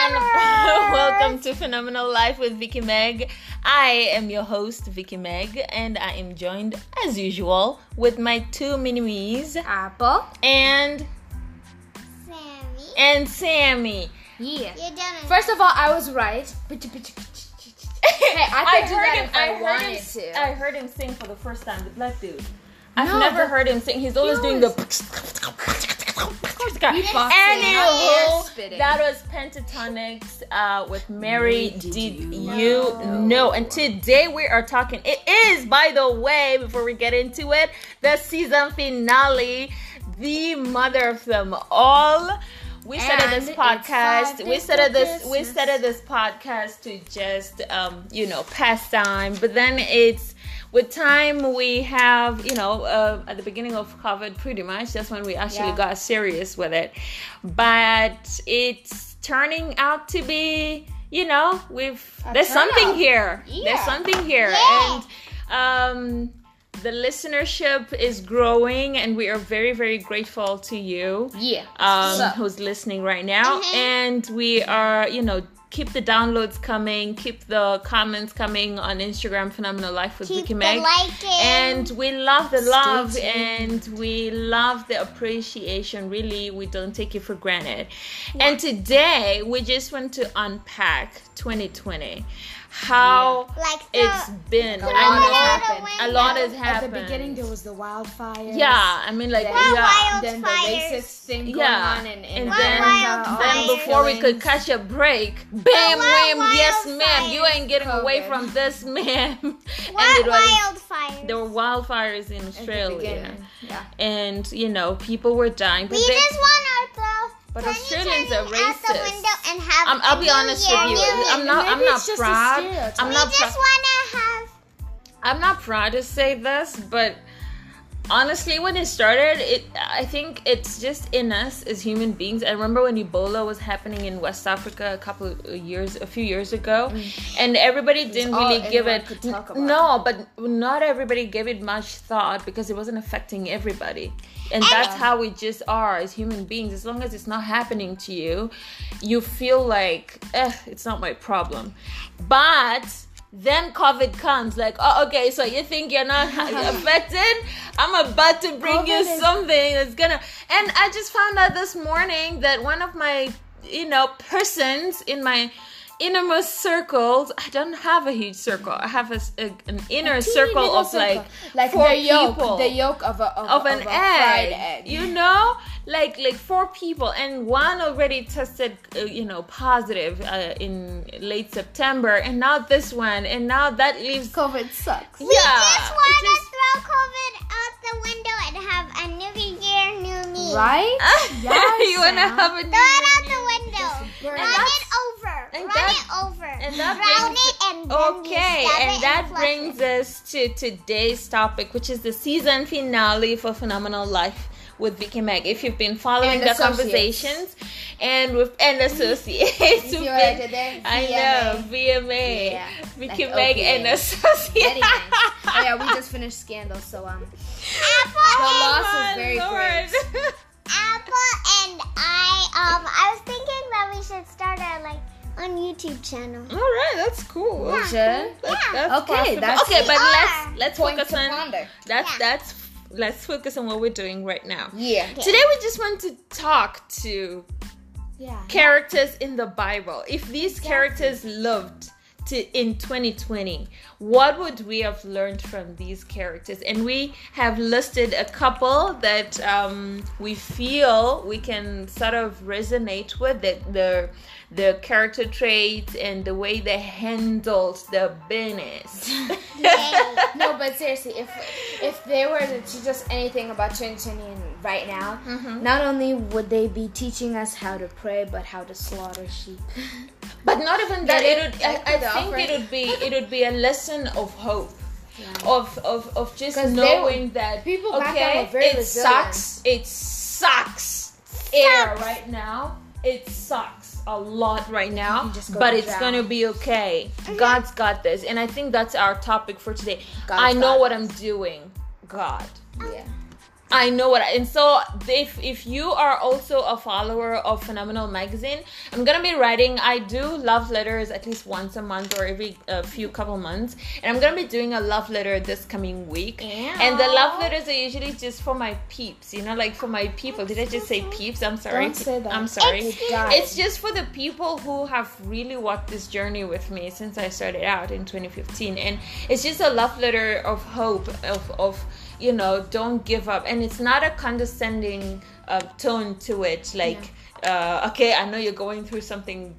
Welcome to phenomenal. Welcome to Phenomenal Life with Vicky Meg. I am your host, Vicky Meg, and I am joined, as usual, with my two mini-me's, Apple. and Sammy. and Sammy. Yeah. You're done. First of all, I was right. Hey, I could do heard that him. if I, I heard him. to. I heard him sing for the first time. The black dude. I've No, never heard him sing. He's always doing the. Anywho, that was Pentatonix uh, with Mary. Did, you know? And today we are talking. It is, by the way, before we get into it, the season finale, the mother of them all. We started this And it's podcast. We started this. We started this podcast to just, um, you know, pass time. But then it's with time we have, you know, uh, at the beginning of COVID, pretty much that's when we actually Yeah. got serious with it. But it's turning out to be, you know, we've there's something here. There's something here, Yeah. and um, the listenership is growing, and we are very, very grateful to you yeah. um, So- who's listening right now. And we are, you know, keep the downloads coming, keep the comments coming on Instagram, Phenomenal Life with Keep Vicky Meg. And we love the love tuned. and we love the appreciation. Really, we don't take it for granted. And today, we just want to unpack 2020. How Like the, it's been. lot I has know happened. a lot has happened. At the beginning, there was the wildfires. yeah, I mean, like, Then, yeah. then the Wildfires. racist thing going Yeah, on in, in and then, wildfires? then before we could catch a break, bam, What wham, yes, ma'am, you ain't getting away from this, ma'am. and what it was wildfires? there were wildfires in Australia. Yeah. and you know people were dying. But we they, just want to throw But Can Australians are it out the racist. window and have I'm, I'll a be honest with you. I'm not. I'm not proud. I'm We not. just Pr- wanna have. I'm not proud to say this, but honestly, when it started, it I think it's just in us as human beings. I remember when Ebola was happening in West Africa a couple of years, a few years ago, and everybody didn't really give it. could talk about. No, but not everybody gave it much thought because it wasn't affecting everybody. And that's how we just are as human beings. As long as it's not happening to you, you feel like, eh, it's not my problem. But then COVID comes, like, oh, okay, so you think you're not affected? I'm about to bring you COVID is- something that's gonna. And I just found out this morning that one of my, you know, persons in my innermost circles, I don't have a huge circle. I have a, s- a- an inner Teeny circle of like, circle. like four the yolk, people the yolk of a of, of a- an of a egg, fried egg. you know like like four people and one already tested uh, you know positive uh, in late september and now this one and now that leaves COVID sucks. yeah we just it want to just- throw COVID out the window and have a new year, new me. Right? you want to have a Throw it new- out the window. Run it. it over. And Run that- it over. and that Drown brings- it and Okay, and that flush brings it. us to today's topic, which is the season finale for Phenomenal Life with Vicky Meg. If you've been following And the associates. conversations and with and associates, what I been- did there? I VMA. know VMA, Yeah, Vicky like Meg OPA. and associates. Oh yeah, we just finished Scandal, so um, Apple the and loss is very Lord. great. Apple and I um I was thinking that we should start our like on YouTube channel. All right, that's cool. We should. That's, that's Okay, that's- okay, but let's let's focus on ponder. that's Yeah. that's let's focus on what we're doing right now. Yeah. Today we just want to talk to Yeah. characters in the Bible. If these characters lived to in 2020, what would we have learned from these characters? And we have listed a couple that um, we feel we can sort of resonate with that the the the character traits and the way they handled the business. No, but seriously, if if they were to teach us anything about 2020 and right now, Mm-hmm. not only would they be teaching us how to pray, but how to slaughter sheep. But not even that. Yeah, It would. I, I think it would be. It would be a lesson of hope. Of, of, of just knowing were- that people okay it resilient. sucks it sucks air right now it sucks a lot right now go but it's drown. gonna be okay. God's got this and i think that's our topic for today. God's i know what i'm doing. God. Yeah. I know what, I, and so if if you are also a follower of Phenomenal Magazine, I'm gonna be writing. I do love letters at least once a month or every uh, few couple months, and I'm gonna be doing a love letter this coming week. And the love letters are usually just for my peeps, you know, like for my people. Did I just say peeps? I'm sorry. Don't say that. I'm sorry. It died. It's just for the people who have really walked this journey with me since I started out in 2015, and it's just a love letter of hope of of you know don't give up. And it's not a condescending uh, tone to it like uh, okay i know you're going through something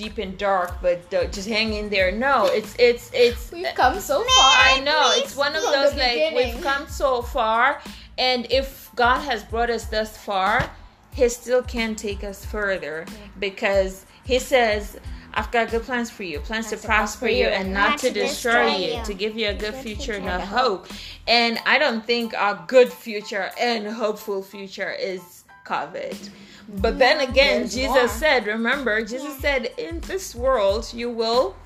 deep and dark but just hang in there. No it's it's it's We've come so far. I know. It's one of those like we've come so far, and if God has brought us thus far, He still can take us further because He says, "I've got good plans for you, plans to prosper you and not to destroy you, to give you a good future and a hope." And I don't think our good future and hopeful future is COVID. But then mm, again, There's Jesus more. said, remember, Jesus said, in this world you will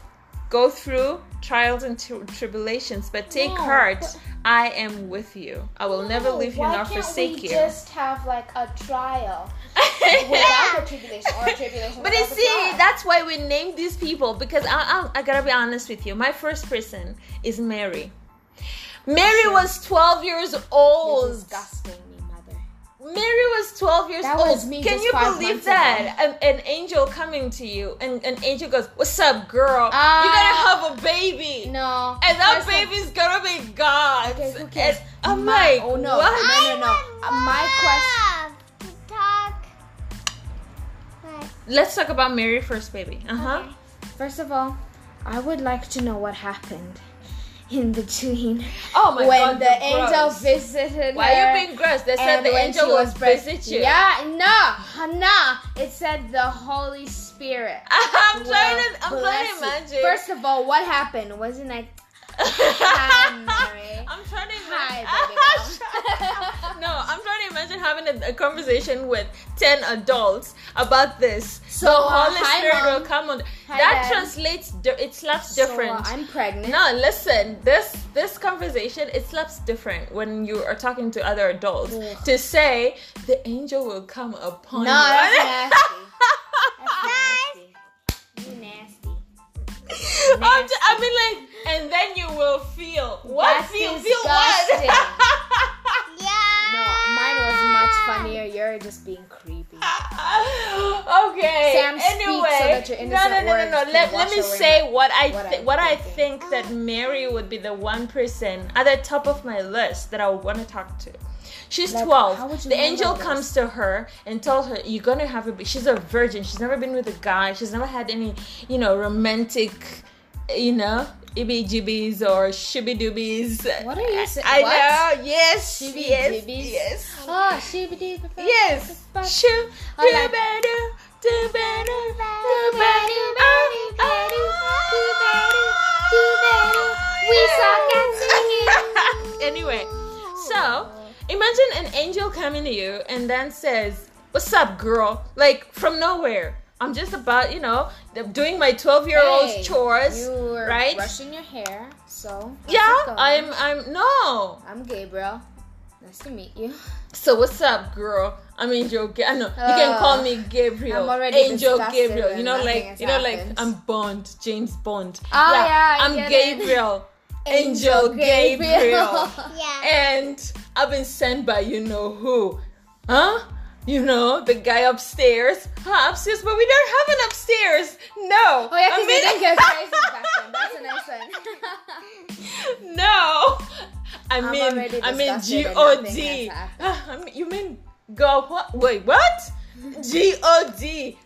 go through trials and tri- tribulations, but take No, heart. but- I am with you. I will never leave you nor forsake you. just have like a trial without a tribulation or a tribulation? But you see, that's why we named these people because I, I, I gotta be honest with you. My first person is Mary. Mary was 12 years You're old. disgusting. Mary was 12 years That old. Can you believe that? An, an angel coming to you, and an angel goes, What's up, girl? Ah. You're gonna have a baby. No. And that baby's gonna be God's. Okay, who cares? And I'm My- like, oh, no. what? No, no, no. Uh, my question. Let's talk about Mary first, baby. Uh huh. Okay. First of all, I would like to know what happened in between Oh my when god, the you're angel gross. visited Why her. are you being gross? They said the angel was preg- visit you. Yeah, no, no. It said the Holy Spirit. I'm trying to. I'm trying to imagine. First of all, what happened? Wasn't like, I'm trying to Hi, imagine. no, I'm trying to imagine having a, a conversation with ten adults about this. So, the uh, Holy hi, Spirit Mom. will come on. Hi, that Dad. translates. It slaps So, uh, different. I'm pregnant. no, listen. This this conversation it slaps different when you are talking to other adults. Ugh. To say the angel will come upon No, you. that's nasty. That's nasty. You nasty. I'm j- I mean, like, and then you will feel what? That's feel, feel what? Yeah. No, mine was much funnier. You're just being creepy. okay. Sam, speak anyway, so that your no, innocent no, no, no, words no. Let, let me say what I what thi- I'm what I think that Mary would be the one person at the top of my list that I would want to talk to. She's Like, 12. how would you The angel about comes to her and tells her, You're gonna have a baby. She's a virgin. She's never been with a guy. She's never had any, you know, romantic, you know, ibby jibbies or shibby doobies. What are you saying? I What? know, yes. Shibby yes, jibbies? yes. Ah, oh, shibidi Yes. Shoo, I do like- better, do better, do better. We suck at singing. Anyway, so imagine an angel coming to you and then says, "What's up, girl?" Like from nowhere. I'm just about, you know, doing my 12 year old's Hey, chores, You were right? brushing your hair, so Yeah. I'm. I'm no. I'm Gabriel. Nice to meet you. So what's up, girl? I'm Angel. Ga- I know you can Uh, call me Gabriel. I'm already Angel Gabriel. You know, like you know, like. I'm Bond, James Bond. Oh, yeah, I I'm get it. Gabriel. Angel Gabriel. Yeah. and I've been sent by you know who, huh? You know the guy upstairs, huh? Upstairs, but we don't have an upstairs. No. Oh yeah, I mean- didn't get back then. That's a nice one. no. I I'm mean, I mean G O D. Ah, mean, you mean go what? Wait, what? G O D.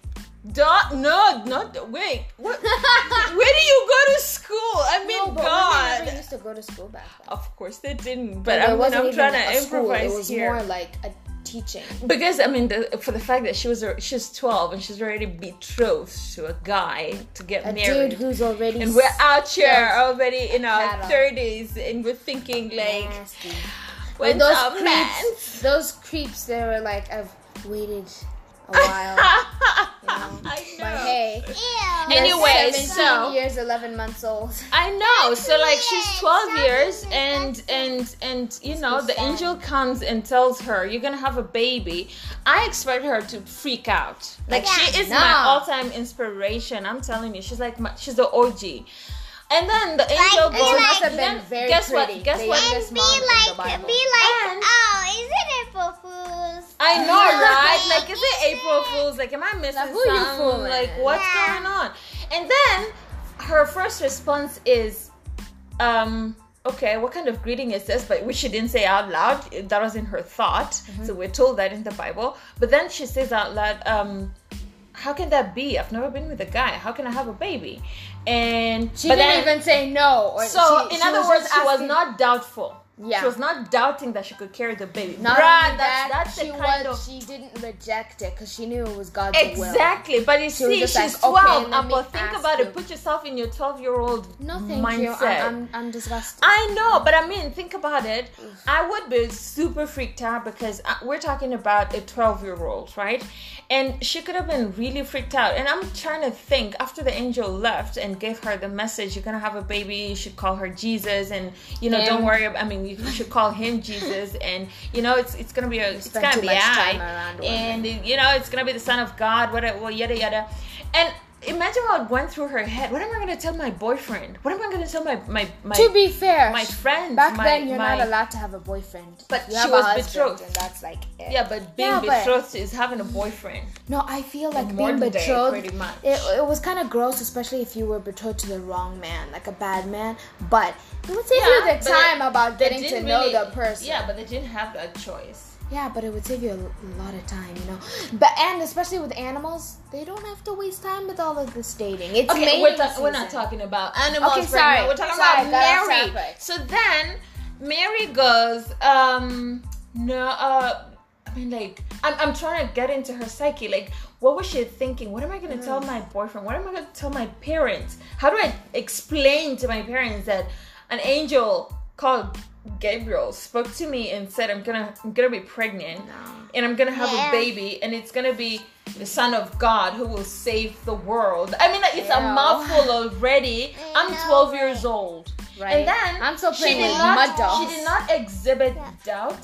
Dot? No, not wait. What? Where do you go to school? I mean, no, but God. women used to go to school back then. Of course they didn't, but there I mean, I'm trying to school. improvise It was here. more like a teaching. Because I mean, the, for the fact that she was she's twelve and she's already betrothed to a guy to get married. A married, dude who's already and we're out here already in our Cattle. thirties, and we're thinking like, nasty. when's those creeps, man? those creeps, they were like, I've waited a while. you know. I But know. hey, Ew. Anyway, 17 so- years, 11 months old. I know. So like she's 12 that years and and and you know the angel comes and tells her you're to have a baby. I expect her to freak out. Like she is my all-time inspiration. I'm telling you. She's like my, she's the OG. And then the angel Like, goes be must have then been very guess pretty. what? Guess The what? youngest And be mom in the like, be like, And- oh, isn't it for fools? I know, right? Like, is it April Fool's? Like, am I missing Like, who you something? fooling? Like, what's Yeah. going on? And then her first response is, um, okay, what kind of greeting is this? But which she didn't say out loud. That was in her thought. Mm-hmm. So we're told that in the Bible. But then she says out loud, um, how can that be? I've never been with a guy. How can I have a baby? And She but didn't then- even say no. Or so she- in she other words, just she was not doubtful. Yeah. She was not doubting that she could carry the baby. Not Bruh, that's, that, that's the she kind was. of She didn't reject it because she knew it was God's will. Exactly, but you She see, she's like, 12. let me Apple, think about you. it. Put yourself in your 12 year old No, mindset. you. I'm, I'm, I'm disgusted. I know, but I mean, think about it. I would be super freaked out because uh, we're talking about a 12 year old, right? And she could have been really freaked out. And I'm trying to think after the angel left and gave her the message, you're gonna have a baby, you should call her Jesus, and you know, Him. don't worry. About, I mean, you should call him Jesus, and you know, it's it's gonna be a, it's gonna be I, and you know, it's gonna be the son of God, whatever, yada yada, and. Imagine what went through her head. What am I going to tell my boyfriend? What am I going to tell my my my to be fair, my friends, back my- then you're my- not allowed to have a boyfriend. But you she was betrothed. and that's like it. Yeah, but being Yeah, but- betrothed is having a boyfriend. No, I feel like being modern day, betrothed. pretty much. It, it was kind of gross, especially if you were betrothed to the wrong man, like a bad man. But it would save Yeah, you the time about getting to didn't know the person. Yeah, but they didn't have that choice. Yeah, but it would save you a lot of time, you know. But and especially with animals, they don't have to waste time with all of this dating. It's Okay, we're, ta- we're not talking about animals Okay, right sorry. now. We're talking Sorry, about Mary. So then Mary goes, um, no, uh, I mean, like, I'm, I'm trying to get into her psyche. Like, what was she thinking? What am I going to tell my boyfriend? What am I going to tell my parents? How do I explain to my parents that an angel called Gabriel spoke to me and said, "I'm gonna, I'm gonna be pregnant, and I'm gonna have Yeah. a baby, and it's gonna be the Son of God who will save the world." I mean, it's a mouthful already. I'm know, 12 years old. Right. And then I'm still she playing did with not. She did not exhibit Yeah. doubt.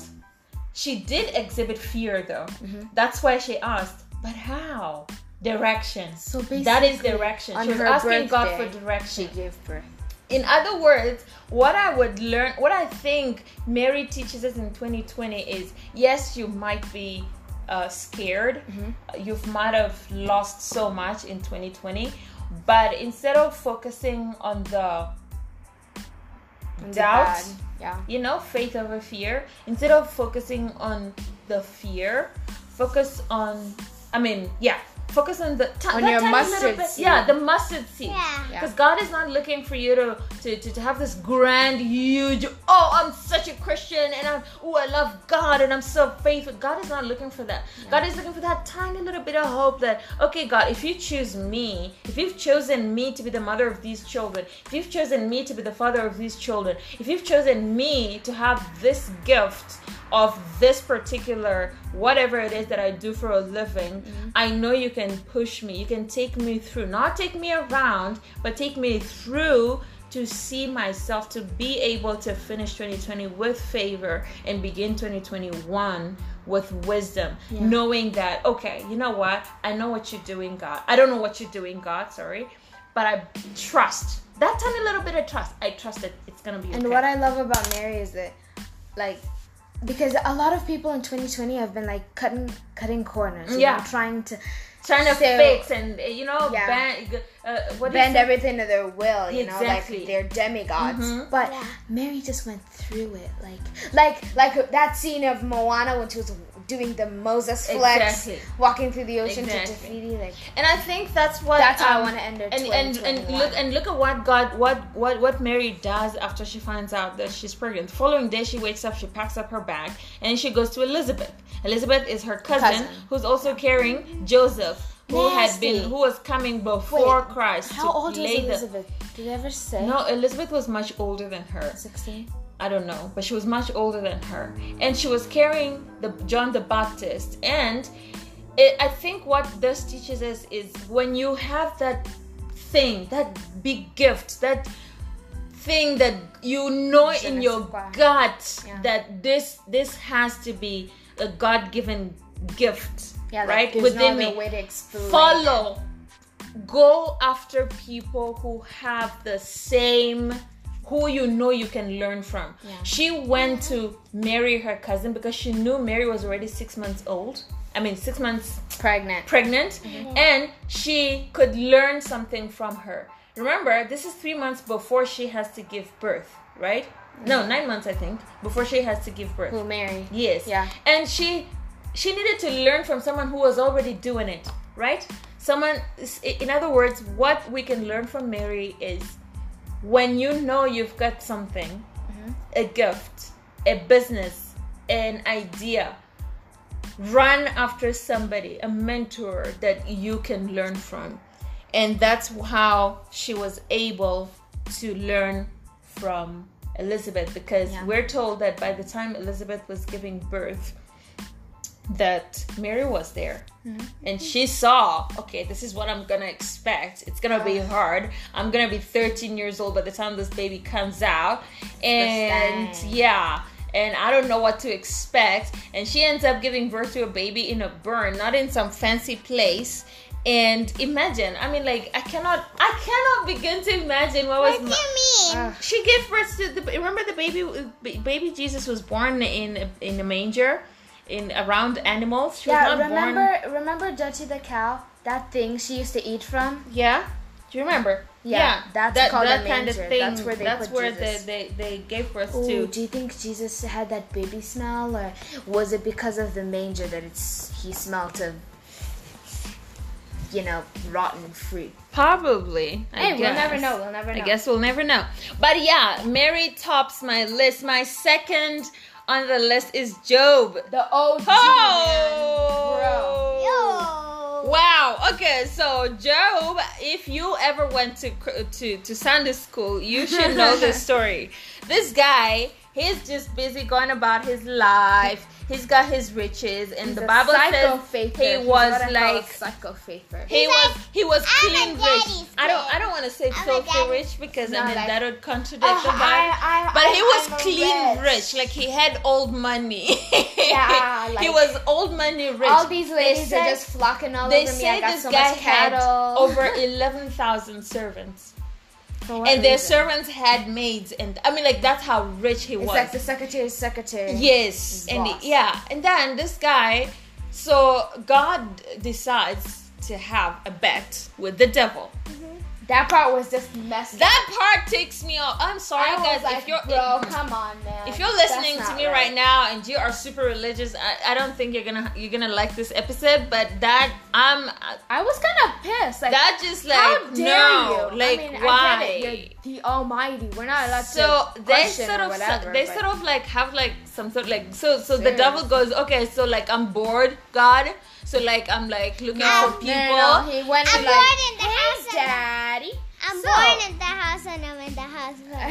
She did exhibit fear, though. Mm-hmm. That's why she asked, "But how?" Direction. So that is direction. on She was asking God for direction. She gave birth. In other words, what I would learn, what I think Mary teaches us in 2020 is yes, you might be uh, scared. You might have lost so much in 2020. But instead of focusing on the the doubt. Yeah. you know, faith over fear, instead of focusing on the fear, focus on, I mean, yeah, focus on the ti- On your mustard bit- seed. Yeah, the mustard seed. Yeah. Yeah. Because God is not looking for you to, to, to, to have this grand, huge, oh, I'm such a Christian and I'm, oh, I love God and I'm so faithful. God is not looking for that. God is looking for that tiny little bit of hope that, okay, God, if you choose me, if you've chosen me to be the mother of these children, if you've chosen me to be the father of these children, if you've chosen me to have this gift of this particular whatever it is that I do for a living, mm-hmm. I know you can push me. You can take me through, not take me around, but take me through to see myself to be able to finish 2020 with favor and begin 2021 with wisdom, knowing that okay, you know what? I know what you're doing, God. I don't know what you're doing, God, sorry, but I trust. That tiny little bit of trust. I trust that it's to be Okay. And what I love about Mary is that, like, because a lot of people in 2020 have been like cutting cutting corners, you Yeah. know, trying to trying to So- fix and you know Yeah. bend, uh, what bend everything to their will, you know, like they're demigods. Mhm. But Yeah. Mary just went through it, like like like that scene of Moana when she was doing the Moses flex, Exactly. walking through the ocean to Exactly. defeat Like and I think that's what That's how I um, wanna end her and and and look and look at what God what what what Mary does after she finds out that she's pregnant. The following day, she wakes up, she packs up her bag, and she goes to Elizabeth. Elizabeth is her cousin, Cousin. who's also carrying Joseph, who had been who was coming before Wait, Christ. how old was lay the- Elizabeth? Did ever say? No, Elizabeth was much older than her. 16. I don't know, but she was much older than her, and she was carrying the John the Baptist. And it, I think what this teaches us is when you have that thing, that big gift, that thing that you know in your gut Yeah. that this this has to be a God-given gift, Yeah, right? Within no me other way to explain. follow go after people who have the same who you know you can learn from Yeah. she went to marry her cousin because she knew mary was already six months old i mean six months. Pregnant. pregnant mm-hmm. and she could learn something from her remember this is three months before she has to give birth right mm-hmm. no nine months i think before she has to give birth Who Mary? Yes. Yeah. And she she needed to learn from someone who was already doing it, right? Someone in other words, what we can learn from Mary is when you know you've got something, mm-hmm. a gift, a business, an idea, run after somebody, a mentor that you can learn from. And that's how she was able to learn from Elizabeth because Yeah. we're told that by the time Elizabeth was giving birth, that Mary was there. And she saw, okay, this is what I'm gonna expect. It's gonna be hard. I'm gonna be 13 years old by the time this baby comes out. And yeah, and I don't know what to expect. And she ends up giving birth to a baby in a burn, not in some fancy place. And imagine, I mean, like, I cannot, I cannot begin to imagine what was. What do you mean? Uh, she gave birth to the. Remember the baby, baby Jesus was born in in a manger, in around animals. She yeah, was not remember born. remember Dutchie the cow? That thing she used to eat from? Yeah. Do you remember? Yeah, that's that, called that a kind of manger. thing. That's where they that's put where Jesus. They, they they gave birth Ooh, to. do you think Jesus had that baby smell, or was it because of the manger that it's he smelled of, you know, rotten fruit? Probably. I Hey, we'll never know. We'll never know. I guess we'll never know. But yeah, Mary tops my list. My second on the list is Job. the OG Oh, Yo. Wow. Okay, so Job, if you ever went to to to Sunday school, you should know this story. This guy, he's just busy going about his life. He's got his riches, and He's the Bible says he was what I a like psycho-faither. he He's was he was "I'm clean rich. I don't. I don't want to say I'm filthy rich because I mean like- that would contradict Oh, the Bible. I- I- but he was I'm clean rich. rich. Like he had old money. Yeah, he was old money rich. All these ladies said- are just flocking all over me. say I got this so guy much had cattle. over 11,000 servants. And their reason? servants had maids. And I mean, like, that's how rich he It's was. like the secretary's secretary. yes. And yeah. And then this guy, so God decides to have a bet with the devil. Mm-hmm. That part was just messed up. That part takes me off. I'm sorry, I was guys. like, if you're bro, come on, man. if you're listening to me right. now and you are super religious, I, I don't think you're gonna you're gonna like this episode. But that I'm I was kind of pissed. Like, that just like how dare no, you? like I mean, why? I get it. You're the Almighty. We're not allowed so to So they sort of whatever. they but- sort of like have like some sort of like so so the devil goes okay so like I'm bored God so like I'm like looking No, for people no, no, He went I'm and born like, in the house and-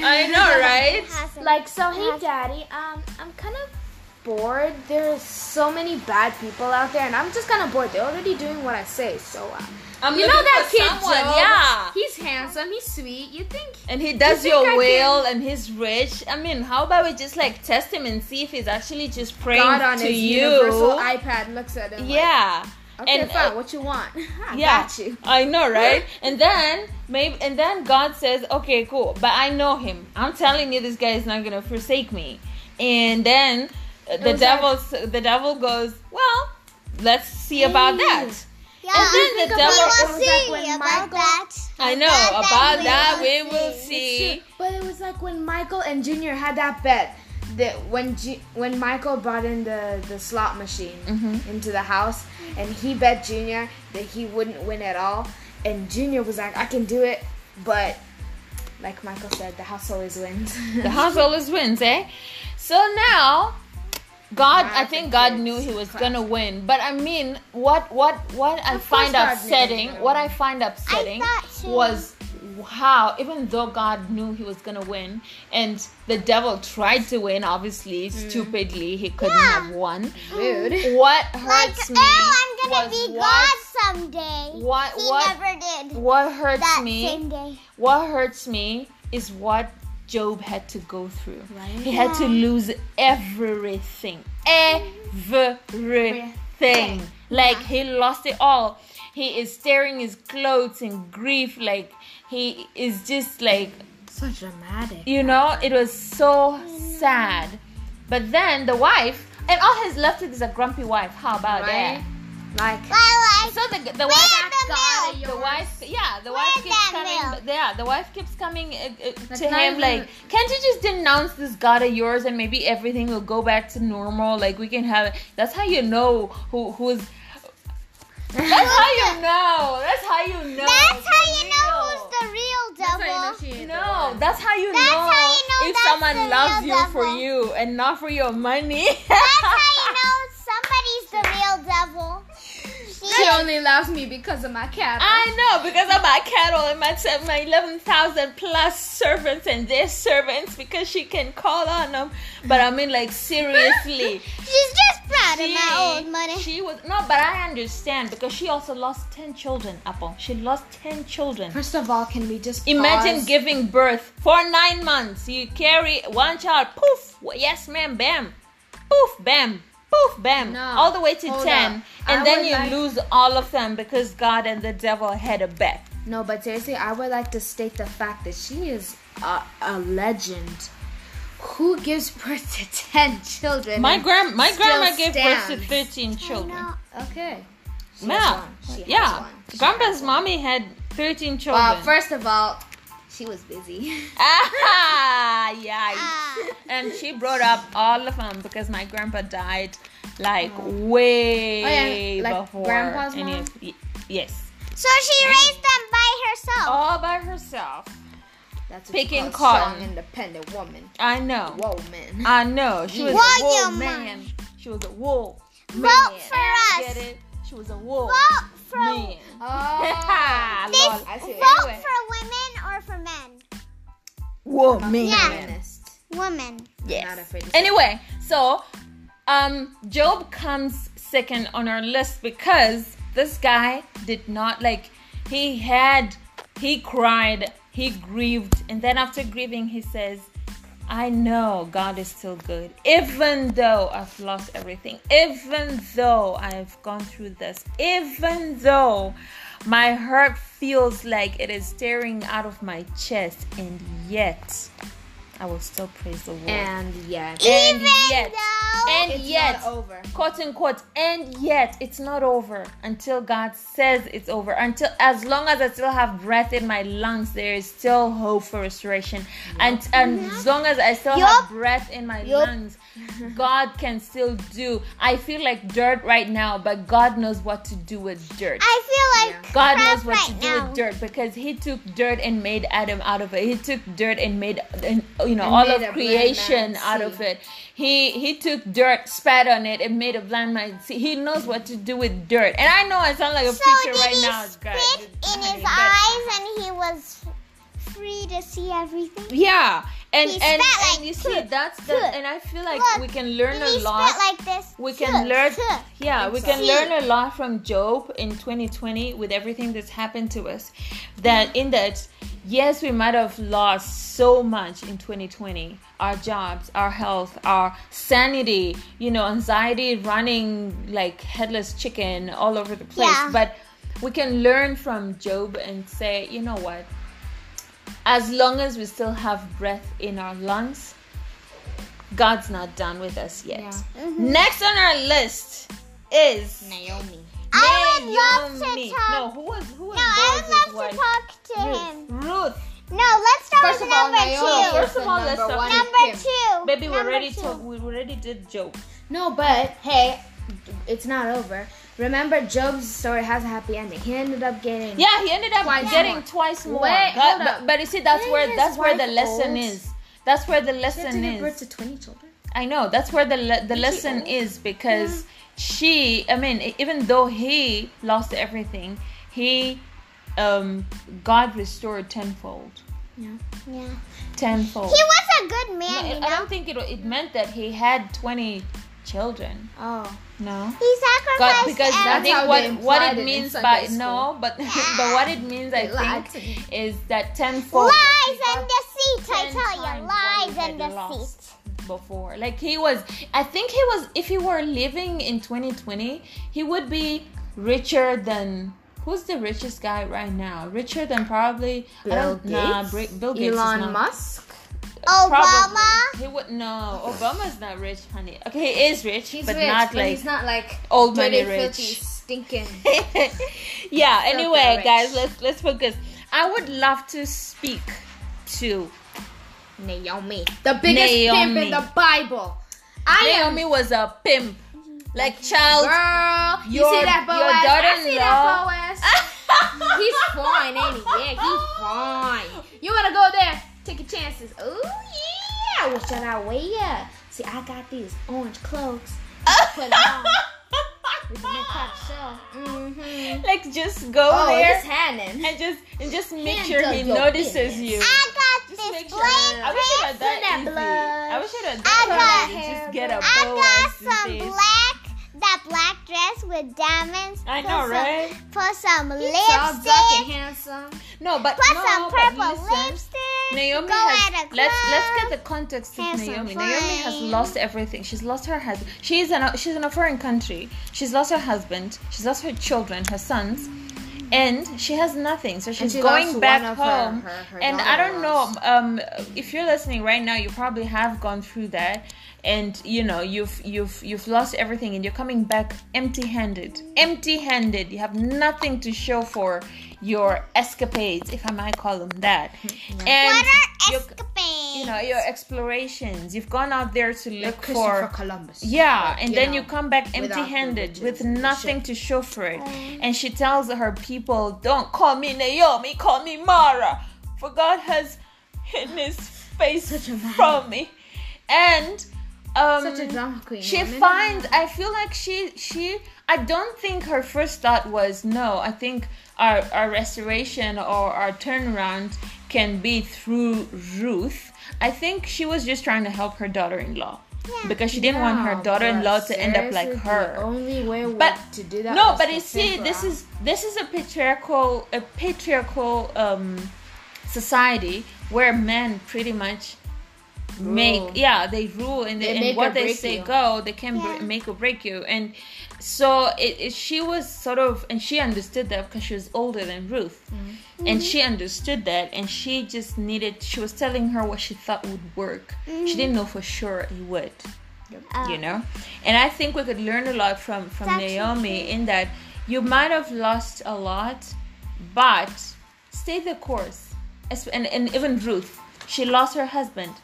I know right Like, so hey, daddy. Um, I'm kind of bored. There's so many bad people out there, and I'm just kind of bored. They're already doing what I say, so. Uh, I'm you know that for kid, someone, Job? yeah He's handsome. He's sweet. You think? and he does think your will can- and he's rich I mean how about we just like test him and see if he's actually just praying God on to his you universal iPad looks at him. like, yeah okay, and fine. uh, what you want? I yeah got you. I know right and then maybe and then God says okay cool but I know him I'm telling you this guy is not gonna forsake me and then uh, the was devil the devil goes well let's see about that Yeah, And then the devil- will It was like when about Michael- that. I know About about that that we we will will see. see But it was like when Michael and Junior had that bet. That when G- when Michael brought in the, the slot machine Mm-hmm. into the house, and he bet Junior that he wouldn't win at all, and Junior was like, "I can do it," but like Michael said, the house always wins. the house always wins, eh? So now, God, I Math think God knew He was class. gonna win. But I mean, what, what, what I Of course find upsetting, he was gonna what I find upsetting thought was how, even though God knew He was gonna win, and the devil tried to win, obviously, Mm. stupidly, he couldn't Yeah. have won. Rude. What Like, hurts me oh, I'm gonna was be what, God someday. what, he what, never did. what hurts that me same day. what hurts me is what Job had to go through. Right. He had to lose everything. Everything. Like he lost it all. He is tearing his clothes in grief. Like he is just like So dramatic. you know, it was so sad. But then the wife and all he's left with is a grumpy wife. How about Right? Like, Well, I? So the the wife the God milk? the wife yeah the wife Where's keeps coming milk? yeah the wife keeps coming uh, uh, to him even- like can't you just denounce this god of yours and maybe everything will go back to normal like we can have it. that's how you know who who's that's how you know that's how you know That's how you know real. who's the real devil. no that's how you That's know how you know if someone loves real you for you and not for your money That's how you know somebody's the real devil. She only loves me because of my cattle. I know because of my cattle and my my eleven thousand plus servants and their servants because she can call on them. But I mean, like seriously, She's just proud of my old money. She was no, but I understand because she also lost ten children. Apple, she lost ten children. First of all, can we just Imagine pause? giving birth for nine months. You carry one child. Poof. Yes, ma'am. Bam. Poof. Bam. Poof. Bam. No, all the way to ten, up. and I then you like- lose all of them because God and the devil had a bet. No, but seriously, I would like to state the fact that she is a, a legend. Who gives birth to ten children? My and grand my grandma gave birth to stands? thirteen I children. know. Okay. She Yeah, one. She has yeah. Grandpa's mommy had 13 children. Well, first of all, she was busy. Ah, yeah. Ah. And she brought up all of them because my grandpa died like way Oh, yeah, like before. grandpa's any mom? of- yes. So she raised them by herself. All by herself. That's Picking a cotton. strong, independent woman. I know. Woman. I know. She was Woman. a wool man. She was a wool Vote man. for us. Get it? She was a wool Vote for man. Oh. this. Lol. I see. Vote Anyway. for women or for men? Wool I'm. Yeah. feminist. Women. Yes. Not afraid to say Anyway, so um Job comes second on our list because this guy did not like he had he cried, he grieved, and then after grieving he says, I know God is still good. Even though I've lost everything, even though I've gone through this, even though my heart feels like it is tearing out of my chest, and yet I will still praise the Lord. And yet, And Even yet, though and it's yet, not over. quote unquote, and yet it's not over until God says it's over. Until as long as I still have breath in my lungs, there is still hope for restoration. And and as long as I still have breath in my Yup. lungs, God can still do. I feel like dirt right now, but God knows what to do with dirt. I feel like God knows what right to do now. with dirt because He took dirt and made Adam out of it. He took dirt and made, and, you know, And all of creation out of it. He He took dirt, spat on it, and made a blind man see. He knows what to do with dirt. And I know I sound like a So preacher did right he now, guys. spit in his but- eyes and he was free to see everything? Yeah, and He and, and like you see that's tuh." the and I feel like Look, we can learn a lot. like this? we can learn yeah we can learn a lot from job in 2020 with everything that's happened to us that in that yes we might have lost so much in 2020 our jobs our health our sanity you know anxiety running like headless chicken all over the place Yeah. but we can learn from job and say you know what as long as we still have breath in our lungs god's not done with us yet Yeah. Mm-hmm. Next on our list is Naomi. I would love Naomi. to talk. No, who was who was No, I would love wife? to talk to him. Ruth. Ruth. No, let's start First with of all, number Naomi. two. First of all, let's number start with Number two. Baby, we Number already two. told we already did joke. No, but hey, it's not over. Remember, Job's story has a happy ending. He ended up getting. Yeah, he ended up Twice getting more. twice more. Wait, but, hold but, up. but you see, that's Isn't where that's where the lesson old? is. That's where the She had to lesson give birth is. to 20 children. I know that's where the le- the lesson is because she. I mean, even though he lost everything, he, um, God restored tenfold. Yeah. Yeah. Tenfold. He was a good No, man, you I know. don't think it it meant that he had twenty children. Oh. No. He sacrificed God, because I think what what it it means Sunday by school. no, but ah, but what it means I They lied to think is that tenfold. lies and deceit. I tell you, lies and deceit. Before, like he was, I think he was. If he were living in 2020, he would be richer than who's the richest guy right now? Richer than probably I Bill don't- Nah, Gates? Bri- Bill Gates. Elon not. Musk. Obama. Probably. He would no. Obama's not rich, honey. Okay, he is rich, He's but rich, not but like he's not like old money rich. stinking. yeah. Anyway, guys, let's let's focus. I would love to speak to Naomi, the biggest pimp Naomi. in the Bible. I am Naomi. Was a pimp, like child. girl. You see that your Boaz? I see daughter-in-law. that Boaz. He's fine, ain't he? Yeah, he's fine. You wanna go there? Take your chances. Oh yeah. What should I wear? See, I got these orange clothes. Put 'em on. We can make quite show. Mm-hmm. like just go Oh, there it's happening. and just and just make Handle sure he notices business. you. I got Just this make sure. blank I wish it was that that easy. blood. I wish it was I that got- easy. Just get a I bow got and some these. black, that black dress with diamonds. I know, some- right? Put some Tall, dark, and lipstick. handsome. No, but Put no, some but purple listen. lipstick. Naomi go has at a let's let's get the context of have some Naomi. Naomi has lost everything. She's lost her husband. She's in a, she's in a foreign country. She's lost her husband. She's lost her children, her sons, and she has nothing. So she's she going back one of her- home. her- her and I don't know um, if you're listening right now. You probably have gone through that. And you know you've you've you've lost everything and you're coming back empty-handed empty-handed you have nothing to show for your escapades if i might call them that and What are your- escapades? you know your explorations you've gone out there to look Christopher for Columbus. yeah, Like, and you then know, you come back empty-handed with nothing to show for it. Um, and she tells her people, "Don't call me Naomi, call me Mara, for God has hidden His face Such a from me." And um, Such a drama queen. she finds. I feel like she she. I don't think her first thought was no. I think our our restoration or our turnaround can be through Ruth. I think she was just trying to help her daughter-in-law because she didn't want her daughter-in-law to end up like her. The only way But- to do that. No, but you see, her this is this is a patriarchal a patriarchal um, society where men pretty much Rule. make yeah they rule and, They and what they say you. go they can br- make or break you. And so it, it she was sort of and she understood that because she was older than Ruth. Mm-hmm. and mm-hmm. she understood that and she just needed she was telling her what she thought would work. She mm-hmm. didn't know for sure it would Oh. you know? And i think we could learn a lot from from naomi in that you might have lost a lot but stay the course. As- and, and even ruth she lost her husband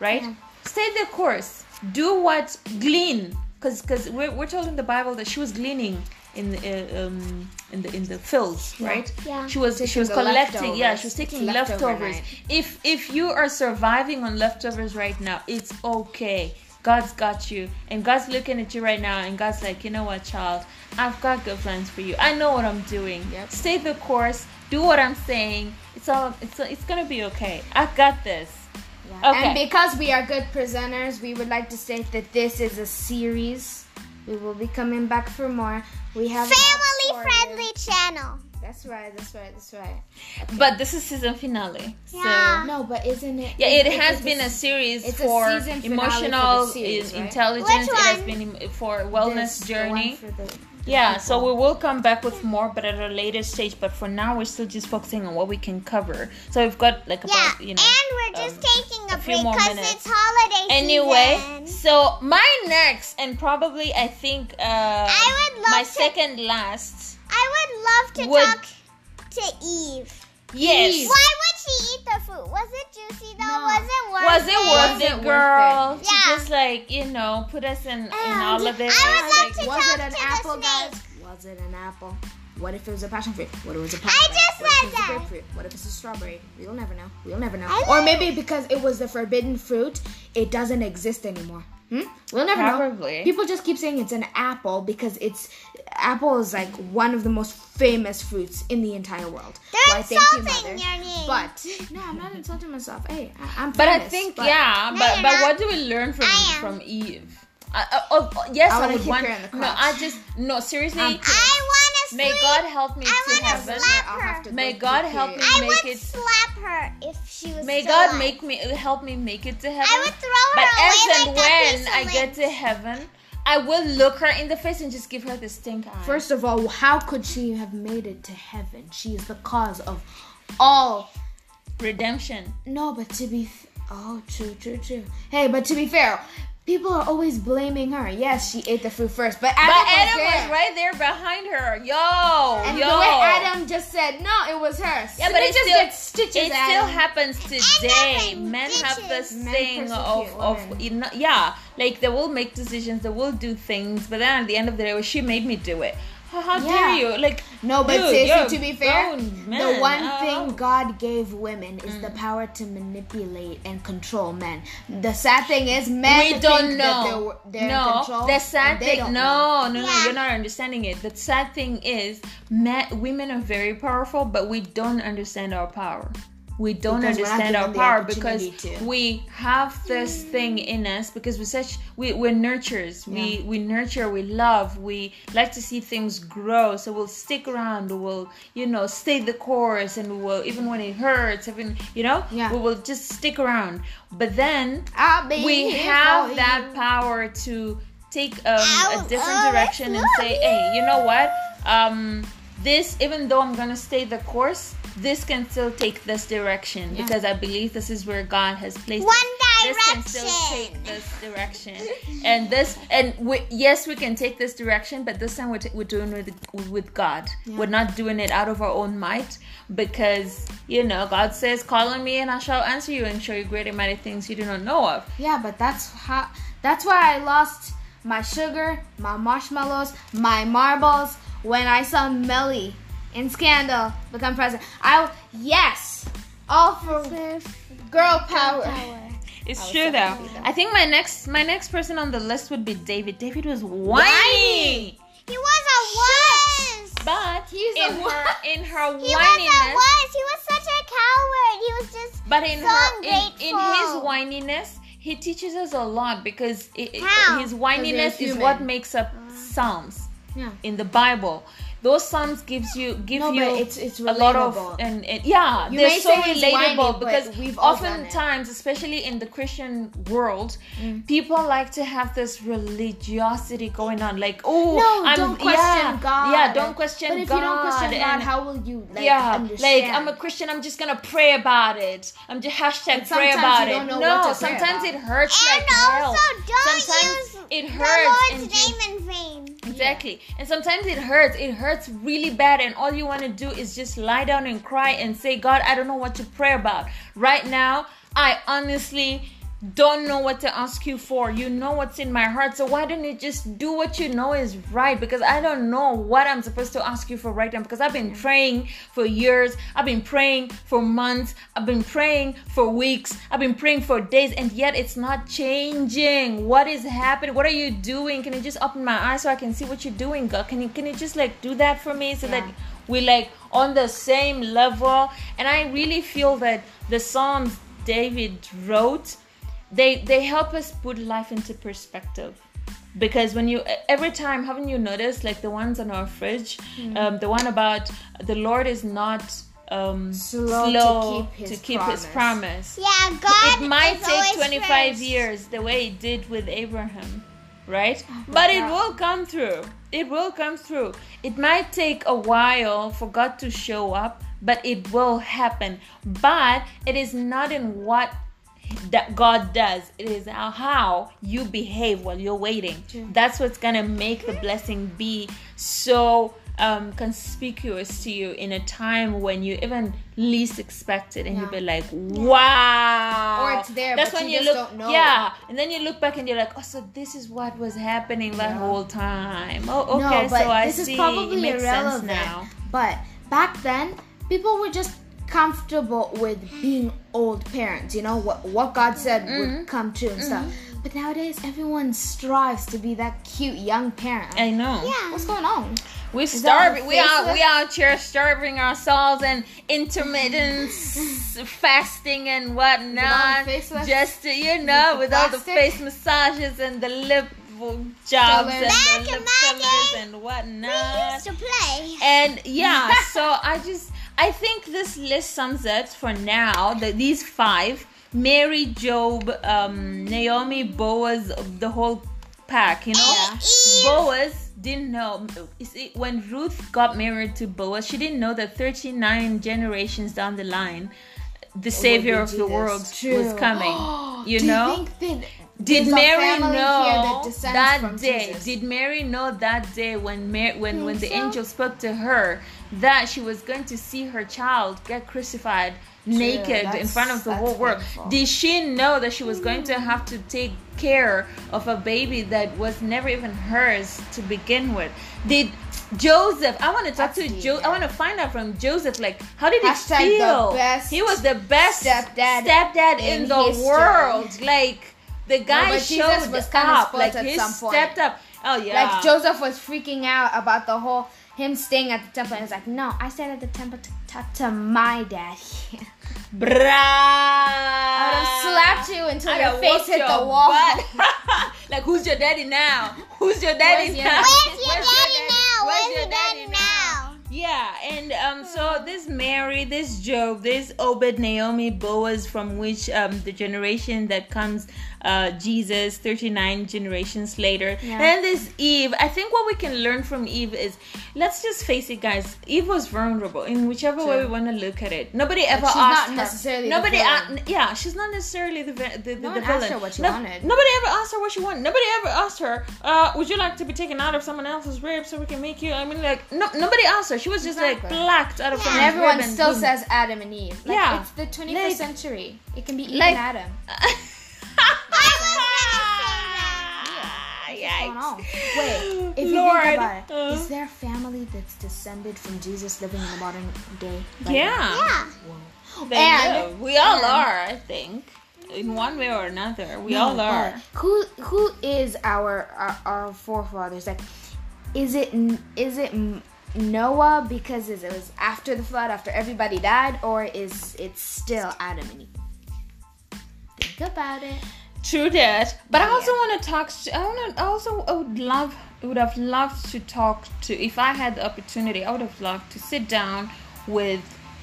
right? Stay the course. Do what? Glean. Because because we're, we're told in the bible that she was gleaning in the uh, um in the in the fields right? Yeah. she was she was collecting yeah she was taking leftovers. if if you are surviving on leftovers right now it's okay. God's got you. And god's looking at you right now and god's like you know what child? I've got good plans for you. I know what i'm doing. Yep. stay the course. Do what i'm saying. It's all it's it's gonna be okay. I got this Yeah. Okay. And because we are good presenters, we would like to state that this is a series. We will be coming back for more. We have a family friendly you. channel. That's right. That's right. That's right. but this is season finale Yeah. so No, but isn't it? yeah, it it's has a been a s- series it's a for season finale for the emotional series, in- right? intelligence. Which It has been for wellness this, the one journey. for the- the Yeah, so we will come back with more, but at a later stage. But for now, we're still just focusing on what we can cover. So we've got like Yeah, about you know. and we're just um, taking a, a few break more because minutes. it's holiday Anyway, season. so my next and probably I think uh, I would love my to- second last. I would love to Would- talk to Eve. Yes. Why would she eat the fruit? Was it juicy though? No. Was it worth Was it worth Was it, it worth girl? it? To Yeah. just like you know, put us in in And all of it. I would Like, love to Was talk apple, snake. guys? Was it an apple? What if it was a passion fruit? What if it was a I pomegranate? just what if said it was a that. grapefruit? What if it's a strawberry? We'll never know. We'll never know. I Or maybe because it was the forbidden fruit, it doesn't exist anymore. Hmm? We'll never Probably. know. People just keep saying it's an apple because it's apple is like one of the most famous fruits in the entire world. They're Why, thank you, insulting mother. your name. But no, I'm not insulting myself. Hey, I, I'm But I think but yeah, No, but you're but not. what do we learn from from Eve? Uh, uh, oh, oh, yes, I I, wanna would kick want. her in the No. I just no seriously. I'm I want to May. God help me I to wanna heaven. slap I'll have to May God help me I make would it. slap her if she was. May still God alive. make me help me make it to heaven. I would throw her but away as and like that when piece of I get to heaven, I will look her in the face and just give her the stink eye. First of all, how could she have made it to heaven? She is the cause of all. redemption. No, but to be. F- oh, true, true, true. Hey, but to be fair, people are always blaming her. Yes, she ate the food first, but Adam, But was, Adam there. was right there behind her. Yo, And yo. the way Adam just said, no, it was her. Yeah, So but it just still, get stitches. it Adam. still happens today. nothing, Men have this. Men thing of of you know, yeah, like they will make decisions, they will do things, but then at the end of the day, well, she made me do it. How, how dare you? Like No, but dude, seriously, to be fair, the one Oh. thing God gave women is the mm. power to manipulate and control men. The sad thing is, men we don't they're, know. they're in no, control. the sad thing. know. No, no, no. Yeah. You're not understanding it. The sad thing is, men, women are very powerful, but we don't understand our power. We don't Because understand our power because to. we have this thing in us because we're such we we're nurturers. We we nurture. We love. We like to see things grow. So we'll stick around. We'll you know stay the course, and we will even when it hurts. Even you know Yeah. we will just stick around. But then we have that you. power to take um, a different oh, direction and say lovely. hey you know what um this even though i'm gonna stay the course this can still take this direction Yeah. because i believe this is where god has placed One it. this can still take this direction and this and we, yes we can take this direction but this time we're, t- we're doing it with, with god we're not doing it out of our own might because you know god says call on me and i shall answer you and show you great and mighty things you do not know of Yeah, but that's how. That's why I lost my sugar, my marshmallows, my marbles when I saw Mellie in Scandal become president. I yes, all for girl power. it's true so though though. i think my next my next person on the list would be david david was whiny He was a was. but He's in a her in her He was a whininess was. He was such a coward. He was just. But in So her, in, in his ungrateful. whininess, he teaches us a lot because it, it- How? his whininess is what makes up uh. Psalms Yeah. in the Bible. Those Psalms gives you give No, you it's- it's a lot of and, and yeah You they're so relatable whiny, because we've all done it. oftentimes especially in the Christian world Mm. people like to have this religiosity going on like oh No, I'm, don't question yeah, God. yeah don't question But if God you don't question God, and- how will you like yeah, understand? like I'm a Christian. I'm just gonna pray about it. I'm just hashtag pray about it. no, what to pray sometimes about. it hurts And like hell. also, don't sometimes use it the hurts Lord's and you- name in vain. Exactly, and sometimes it hurts. It hurts really bad, and all you want to do is just lie down and cry and say, "God, I don't know what to pray about right now. I honestly." Don't know what to ask you for. You know what's in my heart. So why don't you just do what you know is right? Because I don't know what I'm supposed to ask you for right now. Because I've been praying for years. I've been praying for months. I've been praying for weeks. I've been praying for days. And yet it's not changing. What is happening? What are you doing? Can you just open my eyes so I can see what you're doing, God? Can you can you just like do that for me so that Yeah. we like on the same level? And I really feel that the Psalms David wrote they they help us put life into perspective because when you every time haven't you noticed like the ones on our fridge Hmm. um, the one about the lord is not um, Slow to keep his to keep his promise. promise Yeah, God. it might is take 25 first. years the way it did with abraham right Oh, but it will come through it will come through it might take a while for god to show up but it will happen but it is not in what that God does. It is how, you behave while you're waiting. That's what's gonna make the blessing be so um, conspicuous to you in a time when you even least expect it, and you'll be like, "Wow!" Or it's there, That's when you you, just look, don't know. yeah, and then you look back and you're like, "Oh, so this is what was happening that Yeah. whole time." Oh, okay, no, so I this see. is probably it makes irrelevant. sense now. But back then, people were just comfortable with being old parents. You know what what God said Mm-hmm. would come true and stuff. But nowadays, everyone strives to be that cute young parent. I know. Yeah. What's going on? We starving. We are We out here starving ourselves and intermittent fasting and whatnot. Just to, you know, With with all the face massages and the lip jobs Fillers. and the lip my fillers day, and We whatnot. used to play. And yeah, so I just I think this list sums it for now. That these five: Mary, Job, um, Naomi, Boaz, the whole pack. You know, Yeah. Boaz didn't know. You see, when Ruth got married to Boaz, she didn't know that 39 generations down the line, the savior of the Jesus. world True. was coming. You Do know. you Did there's Mary know that day? Jesus? Did Mary know that day when Mar- when when the so. angel spoke to her that she was going to see her child get crucified naked in front of the whole world? painful. Did she know that she was going to have to take care of a baby that was never even hers to begin with? Did Joseph, I want to talk That's to Joe. I want to find out from Joseph, like, how did Hashtag he feel? he was the best stepdad stepdad in, in the history. world. Like, the guy but Jesus was kinda up, like at he some point. stepped up. Oh yeah, Like Joseph was freaking out about the whole him staying at the temple. And he's like, no, I stayed at the temple to talk to my daddy. Brah. I would have slapped you until I'd your face hit your the wall. like, who's your daddy now? Who's your daddy Where's now? daddy? Where's your daddy now? Where's Where's your daddy now? Yeah, and um, so this Mary, this Job, this Obed, Naomi, Boaz, from which um, the generation that comes, uh, Jesus, 39 generations later. Yeah. And this Eve, I think what we can learn from Eve is, let's just face it, guys. Eve was vulnerable in whichever way we want to look at it. Nobody ever she's asked not her. necessarily the Nobody, a- yeah, she's not necessarily the the, the, No the one villain. asked her what she No- wanted. Nobody ever asked her what she wanted. Nobody ever asked her, uh, "Would you like to be taken out of someone else's rib so we can make you?" I mean, like, no, nobody asked her. She was just like Exactly. plucked out of Yeah. someone's And everyone rib and still boom. says Adam and Eve. Like, Yeah. It's the 21st Like- century. It can be Eve like- and Adam. Yikes. going on? Wait, if you Lord. think about it, Uh. is there a family that's descended from Jesus living in the modern day? right Yeah, Yeah. they And- do. we all and- are. I think, in one way or another, we now? all are. Who who is our, our our forefathers? Like, is it is it Noah because it was after the flood, after everybody died, or is it still Adam and Eve? Think about it. True that, but I Yeah. also want to talk. To, I want to. I also would love. Would have loved to talk to. If I had the opportunity, I would have loved to sit down with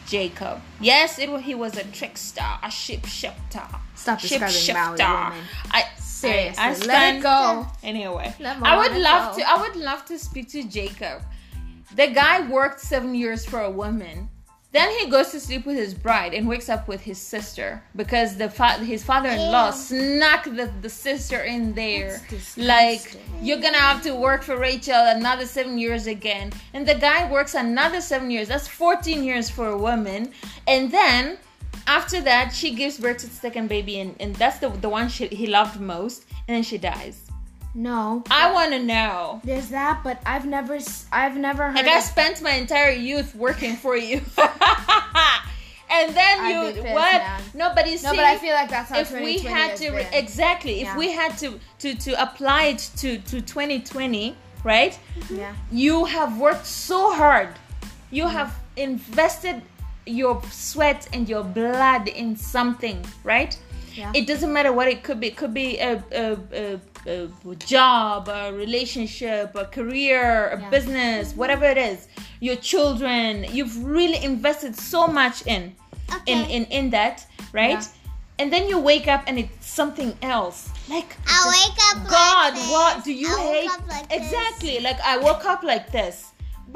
Jacob. Yes, it he was a trickster, a shapeshifter. Stop describing Maui Shapeshifter. woman. I Seriously, I, I let it go. Anyway, I would love go. to. I would love to speak to Jacob. The guy worked seven years for a woman. Then he goes to sleep with his bride and wakes up with his sister because the fa- his father-in-law Ew. snuck the, the sister in there. Like you're gonna have to work for Rachel another seven years again, and the guy works another seven years. That's fourteen years for a woman, and then after that she gives birth to the second baby, and, and that's the the one she, he loved most, and then she dies. No, I want to know. there's that, but I've never I've never heard. Like I spent my entire youth working for you, and then you what? now. No, but you no, but I feel like that's how if we had to been. exactly, if Yeah. we had to to to apply it to to 2020, right? yeah. You have worked so hard. You Mm-hmm. have invested your sweat and your blood in something, right? Yeah. It doesn't matter what it could be. It could be a, a, a, a job, a relationship, a career, a Yeah. business, whatever it is. Your children. You've really invested so much in in Okay. in, in that, right? Yeah. And then you wake up and it's something else. Like I'll wake up God, like this. what do you I hate? like this. exactly. Like I woke up like this,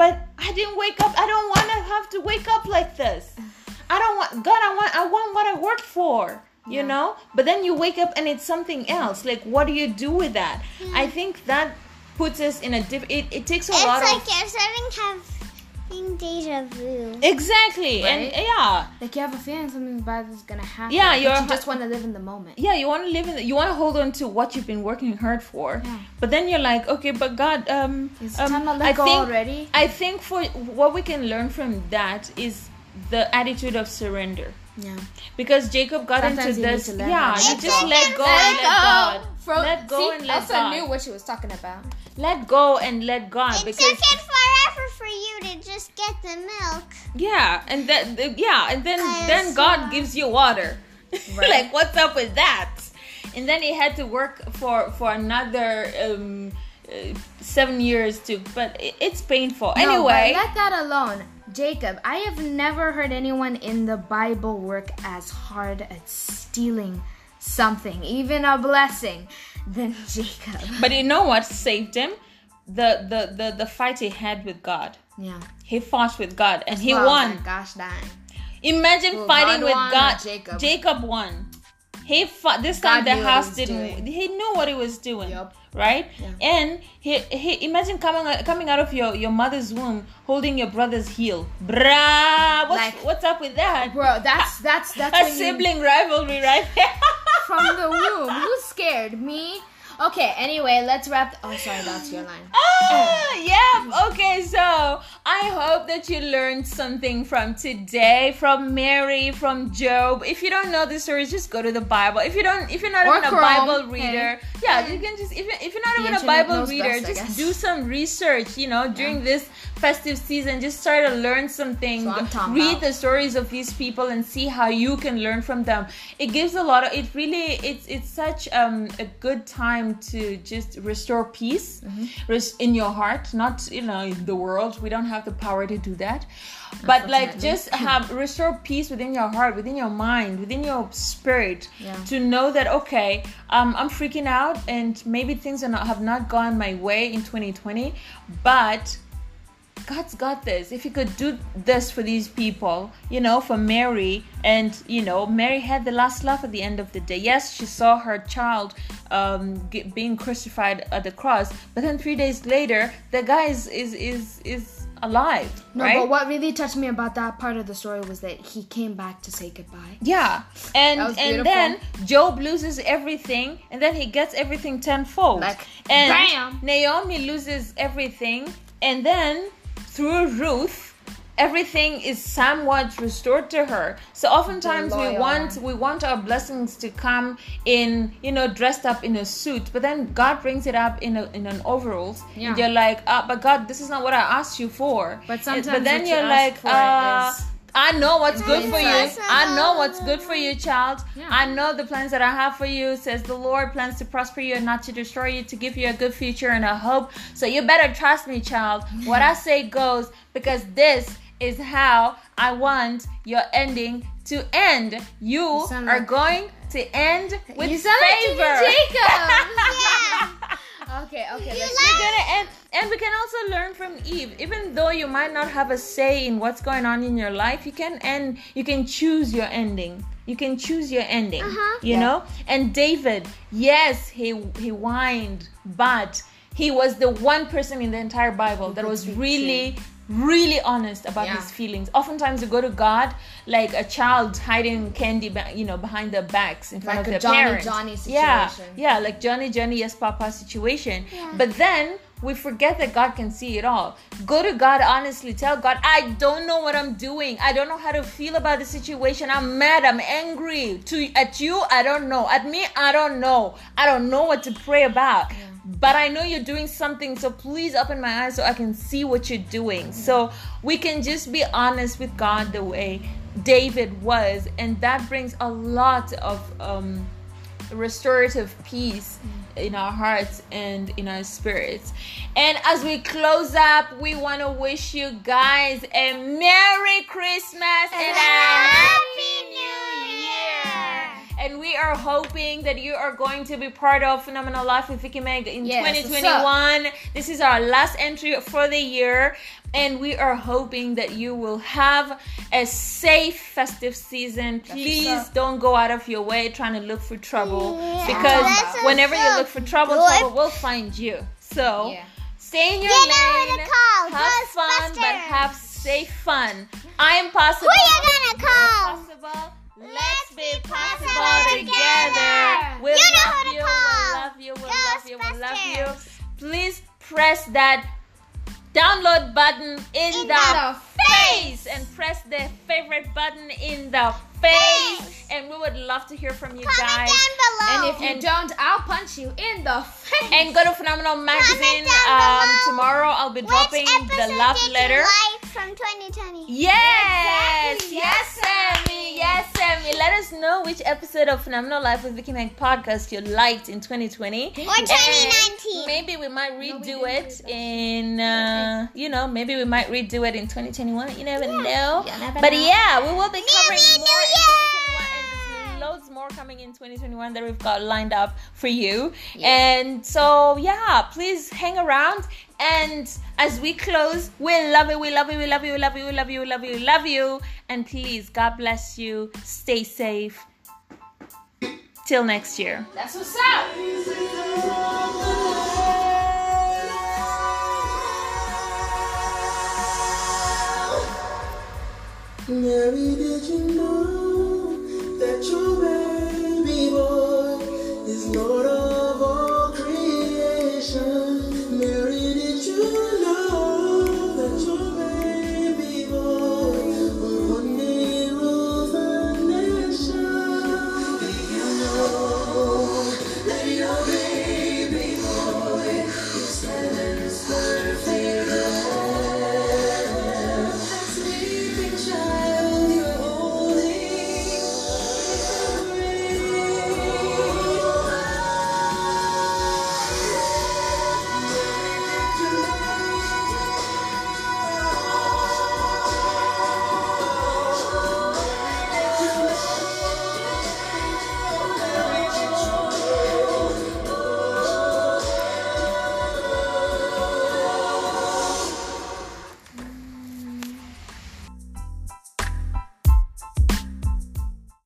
but I didn't wake up. I don't want to have to wake up like this. I don't want God. I want. I want what I worked for. You Yeah. know. But then you wake up and it's something else. Like what do you do with that? I think that puts us in a diff. It, it takes a It's lot like of. you're starting to having deja vu. Exactly, and yeah, Like you have a feeling something bad is gonna happen. Yeah, you're you ha- just want to live in the moment. yeah you want to live in the, you want to hold on to what you've been working hard for Yeah. but then you're like okay but god um, It's um, time to let I go think, already. i think for what we can learn from that is the attitude of surrender Yeah. because jacob got Sometimes into this to yeah go. you just like let a go and let god Fro- let go See, and let God. Elsa god knew what she was talking about. let go and let god It because took it forever for you to just get the milk. yeah and then yeah and then I then saw. god gives you water Right. like what's up with that and then he had to work for for another um uh, seven years to but it, it's painful No, anyway let that alone. Jacob, I have never heard anyone in the Bible work as hard at stealing something, even a blessing, than Jacob. but you know what saved him the the the, the fight he had with god Yeah. he fought with god and he Well, won Gosh dang. imagine Well, fighting God with god Jacob? jacob won he this time the knew what he house didn't doing. he knew what he was doing Yup. right Yeah. and he, he imagine coming coming out of your your mother's womb holding your brother's heel bruh what's, Like- what's up with that Bro, that's that's that's a when you- sibling rivalry right there from the womb. Who's scared? Me? Okay, anyway, let's wrap. oh, sorry, that's your line. Ah, yeah. Okay, so I hope that you learned something from today, from Mary, from Job. If you don't know the stories, just go to the Bible. If you don't, if you're not Or even a Chrome, Bible hey. reader, yeah, you can just if, you- if you're not The even a Bible reader, best, just do some research. You know, during this festive season, just try to learn something. So Read about. the stories of these people and see how you can learn from them. It gives a lot of. It really. It's it's such um, a good time to just restore peace Mm-hmm. in your heart, not you know in the world. We don't have the power to do that, but like just have restore peace within your heart, within your mind, within your spirit. Yeah. To know that okay, um, I'm freaking out, and maybe things are not, have not gone my way in 2020, but God's got this. If He could do this for these people, you know, for Mary, and you know, Mary had the last laugh at the end of the day. Yes, she saw her child um, get, being crucified at the cross, but then three days later, the guy is is is, is alive, No, right? but what really touched me about that part of the story was that he came back to say goodbye. Yeah, and and beautiful. then Job loses everything, and then he gets everything tenfold. Like, and bam! Naomi loses everything, and then through Ruth, everything is somewhat restored to her. So oftentimes we want we want our blessings to come in, you know, dressed up in a suit, but then God brings it up in a, in an overalls. Yeah. And you're like, ah, but God, this is not what I asked you for. But sometimes but then you you're like, uh, I know what's good for you. I know what's good for you, child. Yeah. I know the plans that I have for you, says the Lord, plans to prosper you and not to destroy you, to give you a good future and a hope. So you better trust me, child. What I say goes because this is how I want your ending to end. You, sound are like- going to end with you favor. like Jacob. Yeah. okay, okay. You Let's like- We're gonna end, and we can also learn from Eve. Even though you might not have a say in what's going on in your life, you can end. You can choose your ending. You can choose your ending. Uh-huh. You know. And David, yes, he he whined, but he was the one person in the entire Bible that was really really honest about Yeah. his feelings oftentimes you go to god like a child hiding candy you know behind their backs in front Like of a their Johnny parents Johnny yeah situation. yeah like johnny johnny yes papa situation but then we forget that god can see it all. Go to god honestly. Tell god i don't know what i'm doing. I don't know how to feel about the situation. I'm mad. I'm angry to at you. I don't know. At me i don't know. I don't know what to pray about. But I know you're doing something, so please open my eyes so I can see what you're doing. So we can just be honest with God the way David was, and that brings a lot of um, restorative peace in our hearts and in our spirits. And as we close up, we want to wish you guys a Merry Christmas and a Happy New Year. And we are hoping that you are going to be part of Phenomenal Life with Vicky Meg in Yes, what's 2021. This is our last entry for the year. And we are hoping that you will have a safe festive season. Please don't go out of your way trying to look for trouble Yeah. because whenever you look for trouble, good. trouble will find you. So Yeah. stay in your who lane, call. have fun, but have safe fun. I am possible. Who you gonna call? Possible. Let's be possible together. We You know love who to you. We call. love you. We love you. We love you. Please press that download button in, In the, the face and press the favorite button in the face. And we would love to hear from you Comment guys. down below. And if you And- don't, I'll punch you in the face. And go to Phenomenal Magazine. Um, tomorrow I'll be dropping Which the episode love letter. You like from 2020. Yes, Exactly. yes, Sammy, yes, Sammy. Let us know which episode of Phenomenal Life with Vicky Meg podcast you liked in 2020 Or 2019. And maybe we might redo didn't it in, uh, you know, maybe we might redo it in 2021. You never know. You never but know. yeah, we will be covering more New in Year. 2021 and there's loads more coming in 2021 that we've got lined up for you. And so yeah, please hang around. And as we close, we love you, we love you, we love you, we love you, we love you, we love you, we love you. And please, God bless you. Stay safe. Till next year. That's what's up. Mary, did you know that your baby boy is Lord of all creation?